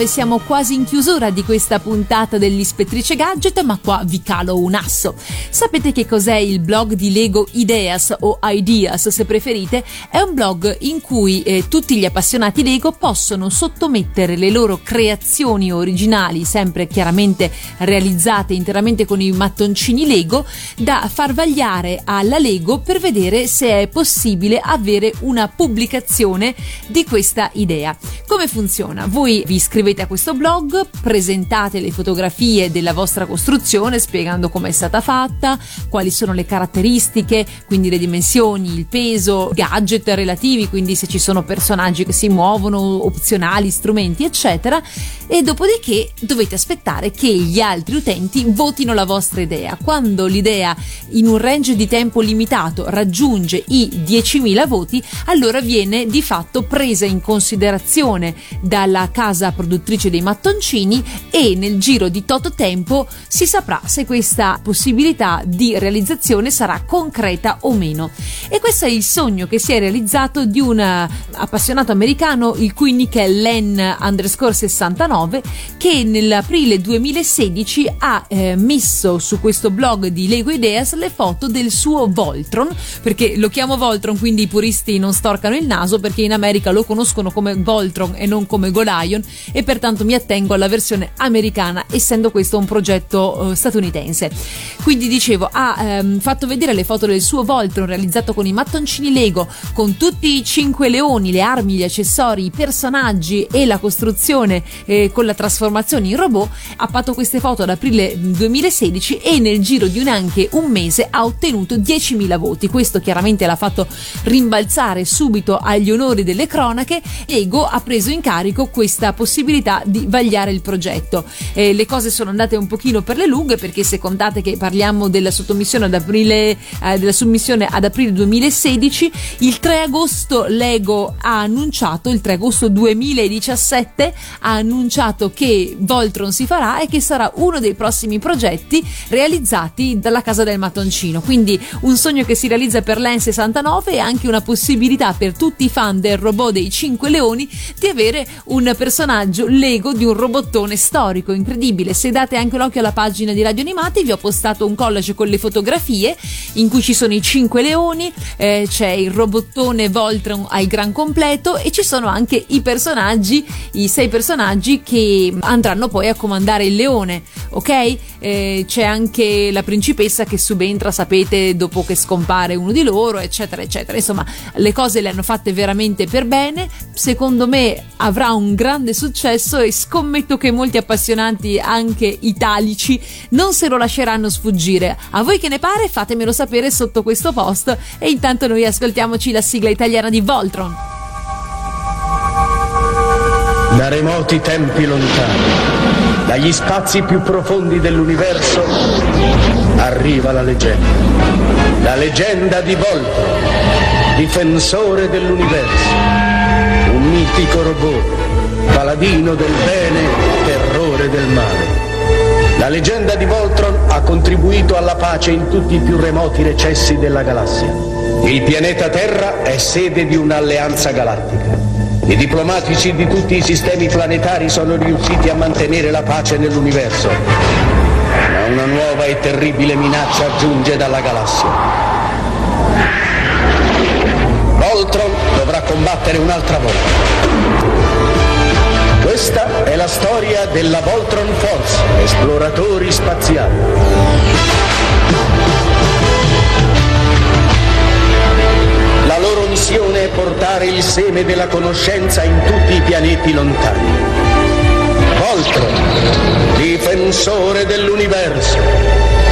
19 siamo quasi in chiusura di questa puntata dell'Ispettrice Gadget, ma qua vi calo un asso. Sapete che cos'è il blog di Lego Ideas o Ideas se preferite? È un blog in cui eh, tutti gli appassionati Lego possono sottomettere le loro creazioni originali, sempre chiaramente realizzate interamente con i mattoncini Lego, da far vagliare alla Lego per vedere se è possibile avere una pubblicazione di questa idea. Come funziona? Voi vi iscrivete a questo blog, presentate le fotografie della vostra costruzione spiegando come è stata fatta, quali sono le caratteristiche, quindi le dimensioni, il peso, gadget relativi, quindi se ci sono personaggi che si muovono, opzionali, strumenti, eccetera, e dopodiché dovete aspettare che gli altri utenti votino la vostra idea. Quando l'idea in un range di tempo limitato raggiunge i 10.000 voti, allora viene di fatto presa in considerazione dalla casa produttrice dei mattoncini e nel giro di tot tempo si saprà se questa possibilità di realizzazione sarà concreta o meno. E questo è il sogno che si è realizzato di un appassionato americano, il cui nick è len underscore 69, che nell'aprile 2016 ha eh, messo su questo blog di Lego Ideas le foto del suo Voltron, perché lo chiamo Voltron, quindi i puristi non storcano il naso perché in America lo conoscono come Voltron e non come Golion e pertanto mi attengo alla versione americana essendo questo un progetto eh, statunitense. Quindi dicevo, ha ehm, fatto vedere le foto del suo Voltron realizzato con i mattoncini Lego, con tutti i cinque leoni, le armi, gli accessori, i personaggi e la costruzione eh, con la trasformazione in robot. Ha fatto queste foto ad aprile 2016 e nel giro di neanche un mese ha ottenuto 10.000 voti. Questo chiaramente l'ha fatto rimbalzare subito agli onori delle cronache. Ego ha preso in carico questa possibilità di vagliare il progetto. Eh, le cose sono andate un pochino per le lunghe perché se contate che parliamo della sottomissione ad aprile, eh, della submissione ad aprile 2016, il 3 agosto Lego ha annunciato, il 3 agosto 2017 ha annunciato che Voltron si farà e che sarà uno dei prossimi progetti realizzati dalla casa del mattoncino. Quindi un sogno che si realizza per l'EN 69 e anche una possibilità per tutti i fan del robot dei 5 leoni di avere un personaggio Lego di un robottone storico incredibile. Se date anche un occhio alla pagina di Radio Animati, vi ho postato un collage con le fotografie in cui ci sono i 5 leoni, eh, c'è il robottone Voltron al gran completo e ci sono anche i personaggi, i sei personaggi che andranno poi a comandare il leone, ok? Eh, c'è anche la principessa che subentra, sapete, dopo che scompare uno di loro, eccetera, eccetera. Insomma, le cose le hanno fatte veramente per bene. Secondo me avrà un grande successo e scommetto che molti appassionati, anche italici, non se lo lasceranno sfuggire. A voi che ne pare? Fatemelo sapere sotto questo post e intanto noi ascoltiamoci la sigla italiana di Voltron. Da remoti tempi lontani, dagli spazi più profondi dell'universo, arriva la leggenda. La leggenda di Voltron, difensore dell'universo. Un mitico robot, paladino del bene, terrore del male. La leggenda di Voltron ha contribuito alla pace in tutti i più remoti recessi della galassia. Il pianeta Terra è sede di un'alleanza galattica. I diplomatici di tutti i sistemi planetari sono riusciti a mantenere la pace nell'universo. Ma una nuova e terribile minaccia giunge dalla galassia. Voltron dovrà combattere un'altra volta. Questa è la storia della Voltron Force, esploratori spaziali. La loro missione è portare il seme della conoscenza in tutti i pianeti lontani. Voltron, difensore dell'universo.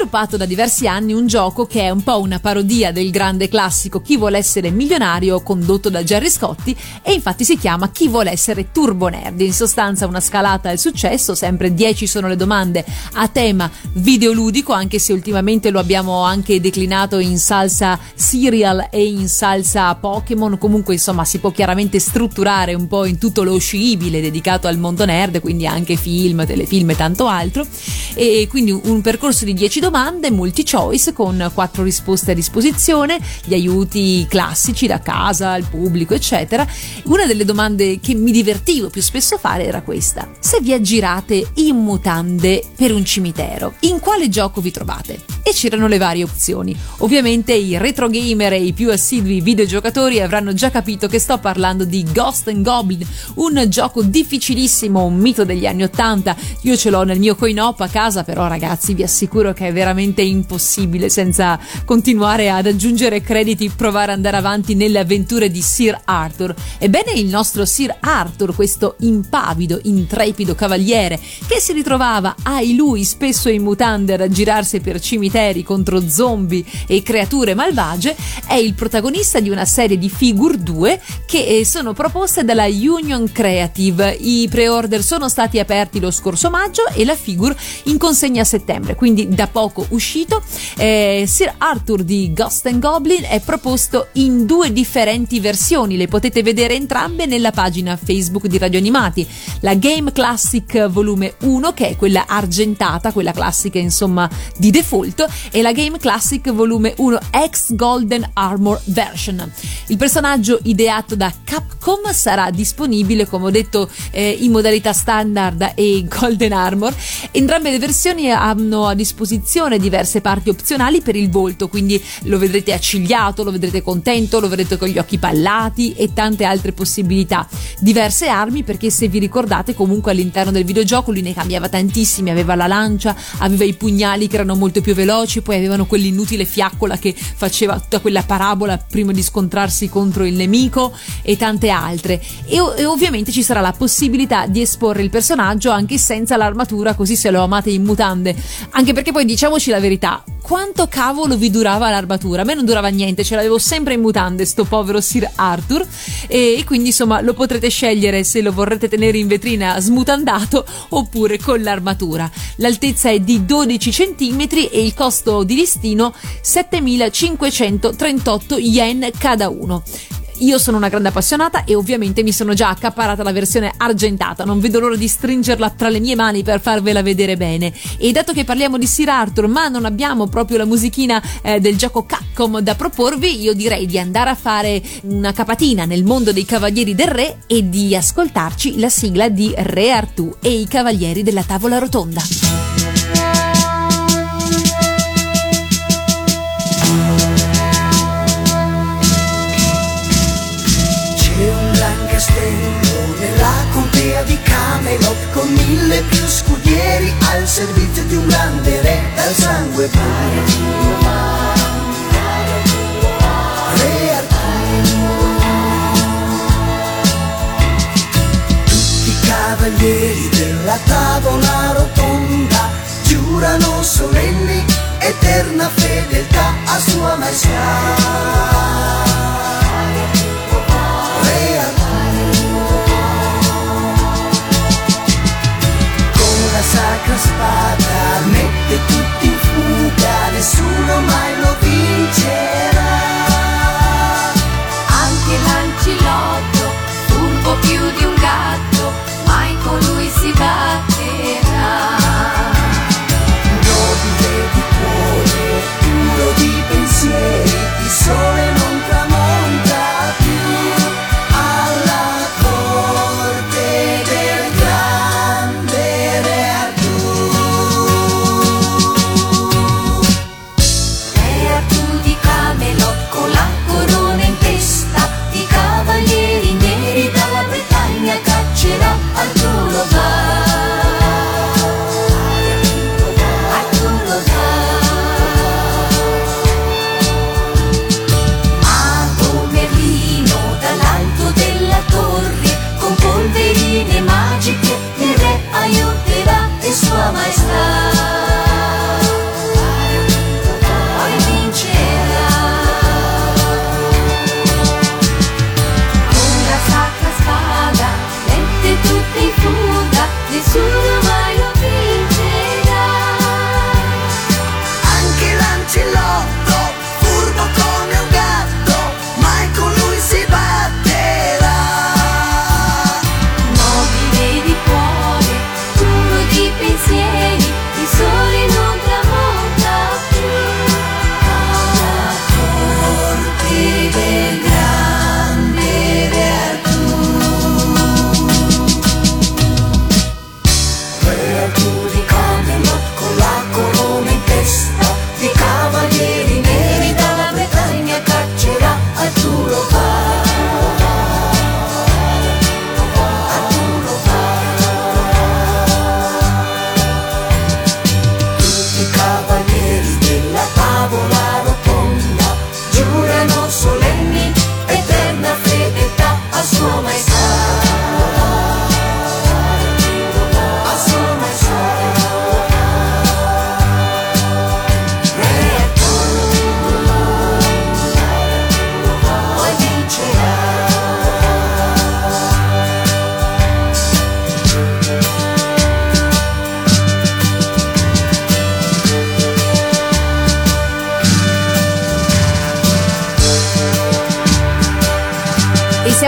Sviluppato da diversi anni un gioco che è un po' una parodia del grande classico Chi vuole essere milionario condotto da Gerry Scotti e infatti si chiama Chi vuole essere turbo nerd. In sostanza una scalata al successo, sempre 10 sono le domande a tema videoludico, anche se ultimamente lo abbiamo anche declinato in salsa serial e in salsa Pokémon. Comunque insomma si può chiaramente strutturare un po' in tutto lo sciibile dedicato al mondo nerd, quindi anche film, telefilm e tanto altro. E quindi un percorso di 10 10 domande domande multi-choice con quattro risposte a disposizione, gli aiuti classici da casa, al pubblico, eccetera. Una delle domande che mi divertivo più spesso fare era questa: se vi aggirate in mutande per un cimitero, in quale gioco vi trovate? E c'erano le varie opzioni. Ovviamente i retro gamer e i più assidui videogiocatori avranno già capito che sto parlando di Ghost and Goblin, un gioco difficilissimo, un mito degli anni 80. Io ce l'ho nel mio coin-op a casa, però ragazzi vi assicuro che è veramente impossibile senza continuare ad aggiungere crediti provare ad andare avanti nelle avventure di Sir Arthur. Ebbene il nostro Sir Arthur, questo impavido, intrepido cavaliere che si ritrovava ai lui spesso in mutande ad aggirarsi per cimiteri contro zombie e creature malvagie, è il protagonista di una serie di figure 2 che eh, sono proposte dalla Union Creative. I pre-order sono stati aperti lo scorso maggio e la figure in consegna a settembre, quindi da poco uscito. Eh, Sir Arthur di Ghost and Goblin è proposto in due differenti versioni, le potete vedere entrambe nella pagina Facebook di Radio Animati. La Game Classic volume 1, che è quella argentata, quella classica insomma di default, e la Game Classic volume 1 X Golden Armor Version. Il personaggio ideato da Capcom sarà disponibile, come ho detto, eh, in modalità standard e Golden Armor. Entrambe le versioni hanno a disposizione diverse parti opzionali per il volto, quindi lo vedrete accigliato, lo vedrete contento, lo vedrete con gli occhi pallati e tante altre possibilità. Diverse armi perché se vi ricordate comunque all'interno del videogioco lui ne cambiava tantissimi, aveva la lancia, aveva i pugnali che erano molto più veloci, poi avevano quell'inutile fiaccola che faceva tutta quella parabola prima di scontrarsi contro il nemico e tante altre. E, e ovviamente ci sarà la possibilità di esporre il personaggio anche senza l'armatura, così se lo amate in mutande. Anche perché poi diciamoci la verità, quanto cavolo vi durava l'armatura? A me non durava niente, ce l'avevo sempre in mutande, sto povero Sir Arthur. E quindi insomma lo potrete scegliere se lo vorrete tenere in vetrina smutandato oppure con l'armatura. L'altezza è di 12 cm e il costo di listino 7538 yen cada uno. Io sono una grande appassionata e ovviamente mi sono già accaparata la versione argentata, non vedo l'ora di stringerla tra le mie mani per farvela vedere bene. E dato che parliamo di Sir Arthur, ma non abbiamo proprio la musichina eh, del gioco Capcom da proporvi, io direi di andare a fare una capatina nel mondo dei Cavalieri del Re e di ascoltarci la sigla di Re Artù e i Cavalieri della Tavola Rotonda. Mille più scudieri al servizio di un grande re dal sangue puro. Cavalieri della tavola rotonda giurano solenni eterna fedeltà a sua maestà. La sacra spada mette tutti in fuga, nessuno mai lo vincerà. Anche l'ancilotto, furbo più di un gatto, mai con lui si batterà. Nobile di cuore, puro di pensieri, il sole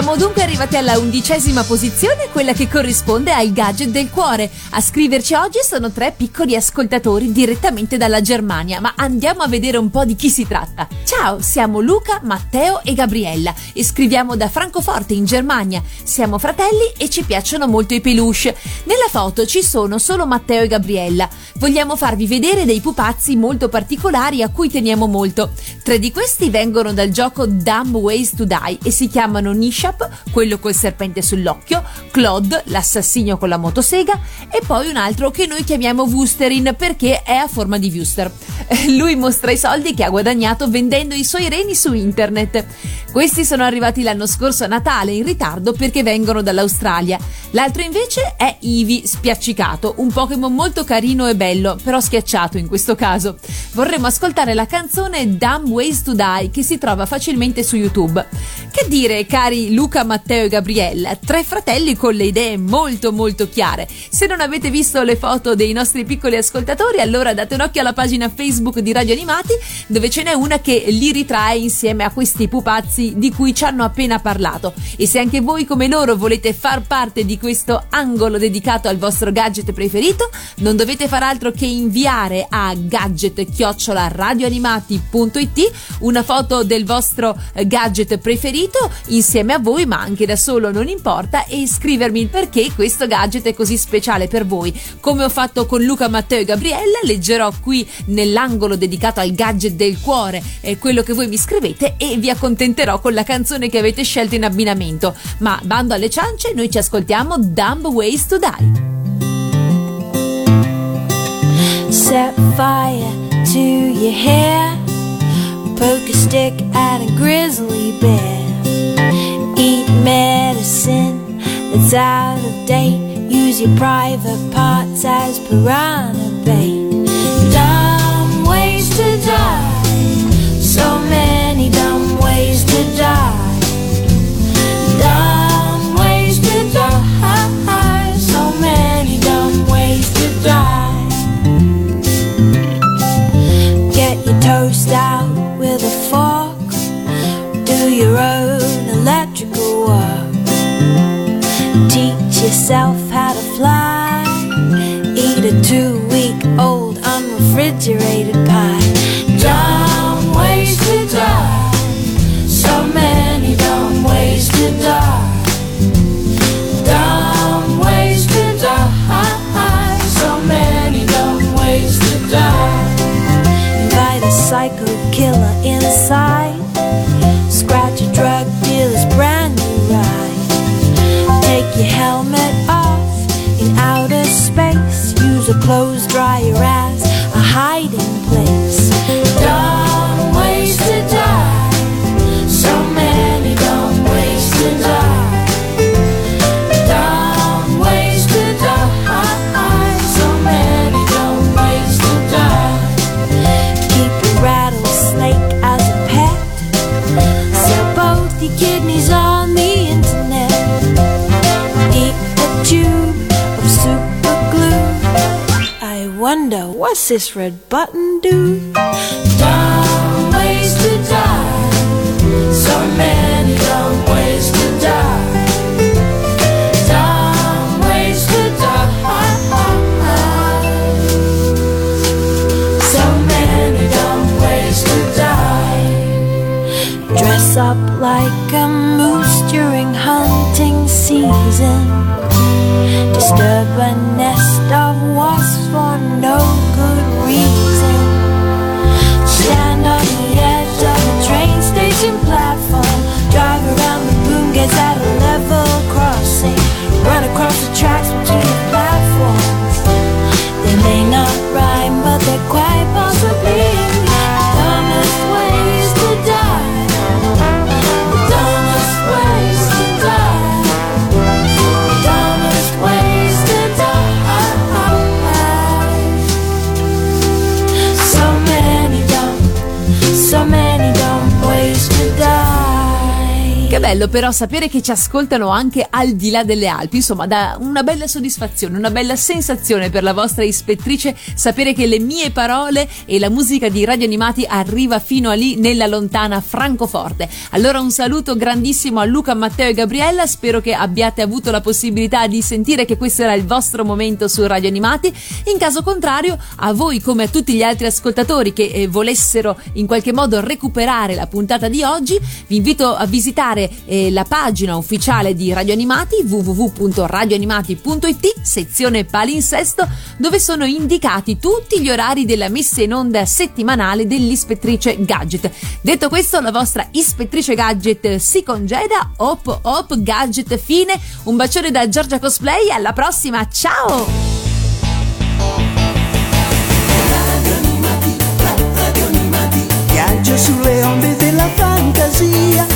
Siamo dunque arrivati alla undicesima posizione, quella che corrisponde al gadget del cuore. A scriverci oggi sono tre piccoli ascoltatori direttamente dalla Germania, ma andiamo a vedere un po' di chi si tratta. Ciao, siamo Luca, Matteo e Gabriella e scriviamo da Francoforte in Germania. Siamo fratelli e ci piacciono molto i peluche. Nella foto ci sono solo Matteo e Gabriella. Vogliamo farvi vedere dei pupazzi molto particolari a cui teniamo molto. Tre di questi vengono dal gioco Dumb Ways to Die e si chiamano Nishap, quello col serpente sull'occhio, Claude, l'assassino con la motosega e poi un altro che noi chiamiamo Wusterin perché è a forma di Wuster. Lui mostra i soldi che ha guadagnato vendendo i suoi reni su internet. Questi sono arrivati l'anno scorso a Natale in ritardo perché vengono dall'Australia. L'altro invece è Eevee spiaccicato, un Pokémon molto carino e bello, però schiacciato in questo caso. Vorremmo ascoltare la canzone Dumb Ways to Die che si trova facilmente su YouTube. Che dire, cari Luca, Matteo e Gabriella, tre fratelli con le idee molto molto chiare. Se non avete visto le foto dei nostri piccoli ascoltatori, allora date un occhio alla pagina Facebook di Radio Animati, dove ce n'è una che li ritrae insieme a questi pupazzi di cui ci hanno appena parlato. E se anche voi come loro volete far parte di questo angolo dedicato al vostro gadget preferito, non dovete far altro che inviare a gadget-radioanimati.it una foto del vostro gadget preferito insieme a voi, ma anche da solo non importa, e scrivermi il perché questo gadget è così speciale per voi. Come ho fatto con Luca, Matteo e Gabriella, leggerò qui nell'angolo dedicato al gadget del cuore eh, quello che voi mi scrivete e vi accontenterò con la canzone che avete scelto in abbinamento. Ma bando alle ciance, noi ci ascoltiamo Dumb Ways to Die. Set fire to your hair. Poke a stick at a grizzly bear. Medicine that's out of date. Use your private parts as piranha bait. Dumb ways to die. So many dumb ways to die. Dumb ways to die. So many dumb ways to die. Get your toast out Yourself how to fly. Eat a two week old unrefrigerated pie. Dumb ways to die. So many dumb ways to die. What's this red button do? Dumb ways to die. So many dumb ways to die. Dumb ways to die. So many dumb ways to die. Dress up like a moose during hunting season. Bello però sapere che ci ascoltano anche al di là delle Alpi, insomma, dà una bella soddisfazione, una bella sensazione per la vostra ispettrice sapere che le mie parole e la musica di Radio Animati arriva fino a lì nella lontana Francoforte. Allora un saluto grandissimo a Luca, Matteo e Gabriella, spero che abbiate avuto la possibilità di sentire che questo era il vostro momento su Radio Animati. In caso contrario, a voi come a tutti gli altri ascoltatori che eh, volessero in qualche modo recuperare la puntata di oggi, vi invito a visitare eh, la pagina ufficiale di Radio Animati www.radioanimati.it sezione palinsesto dove sono indicati tutti gli orari della messa in onda settimanale dell'ispettrice Gadget. Detto questo, la vostra ispettrice Gadget si congeda. Hop hop Gadget fine. Un bacione da Giorgia Cosplay. Alla prossima. Ciao! Viaggio sulle onde della fantasia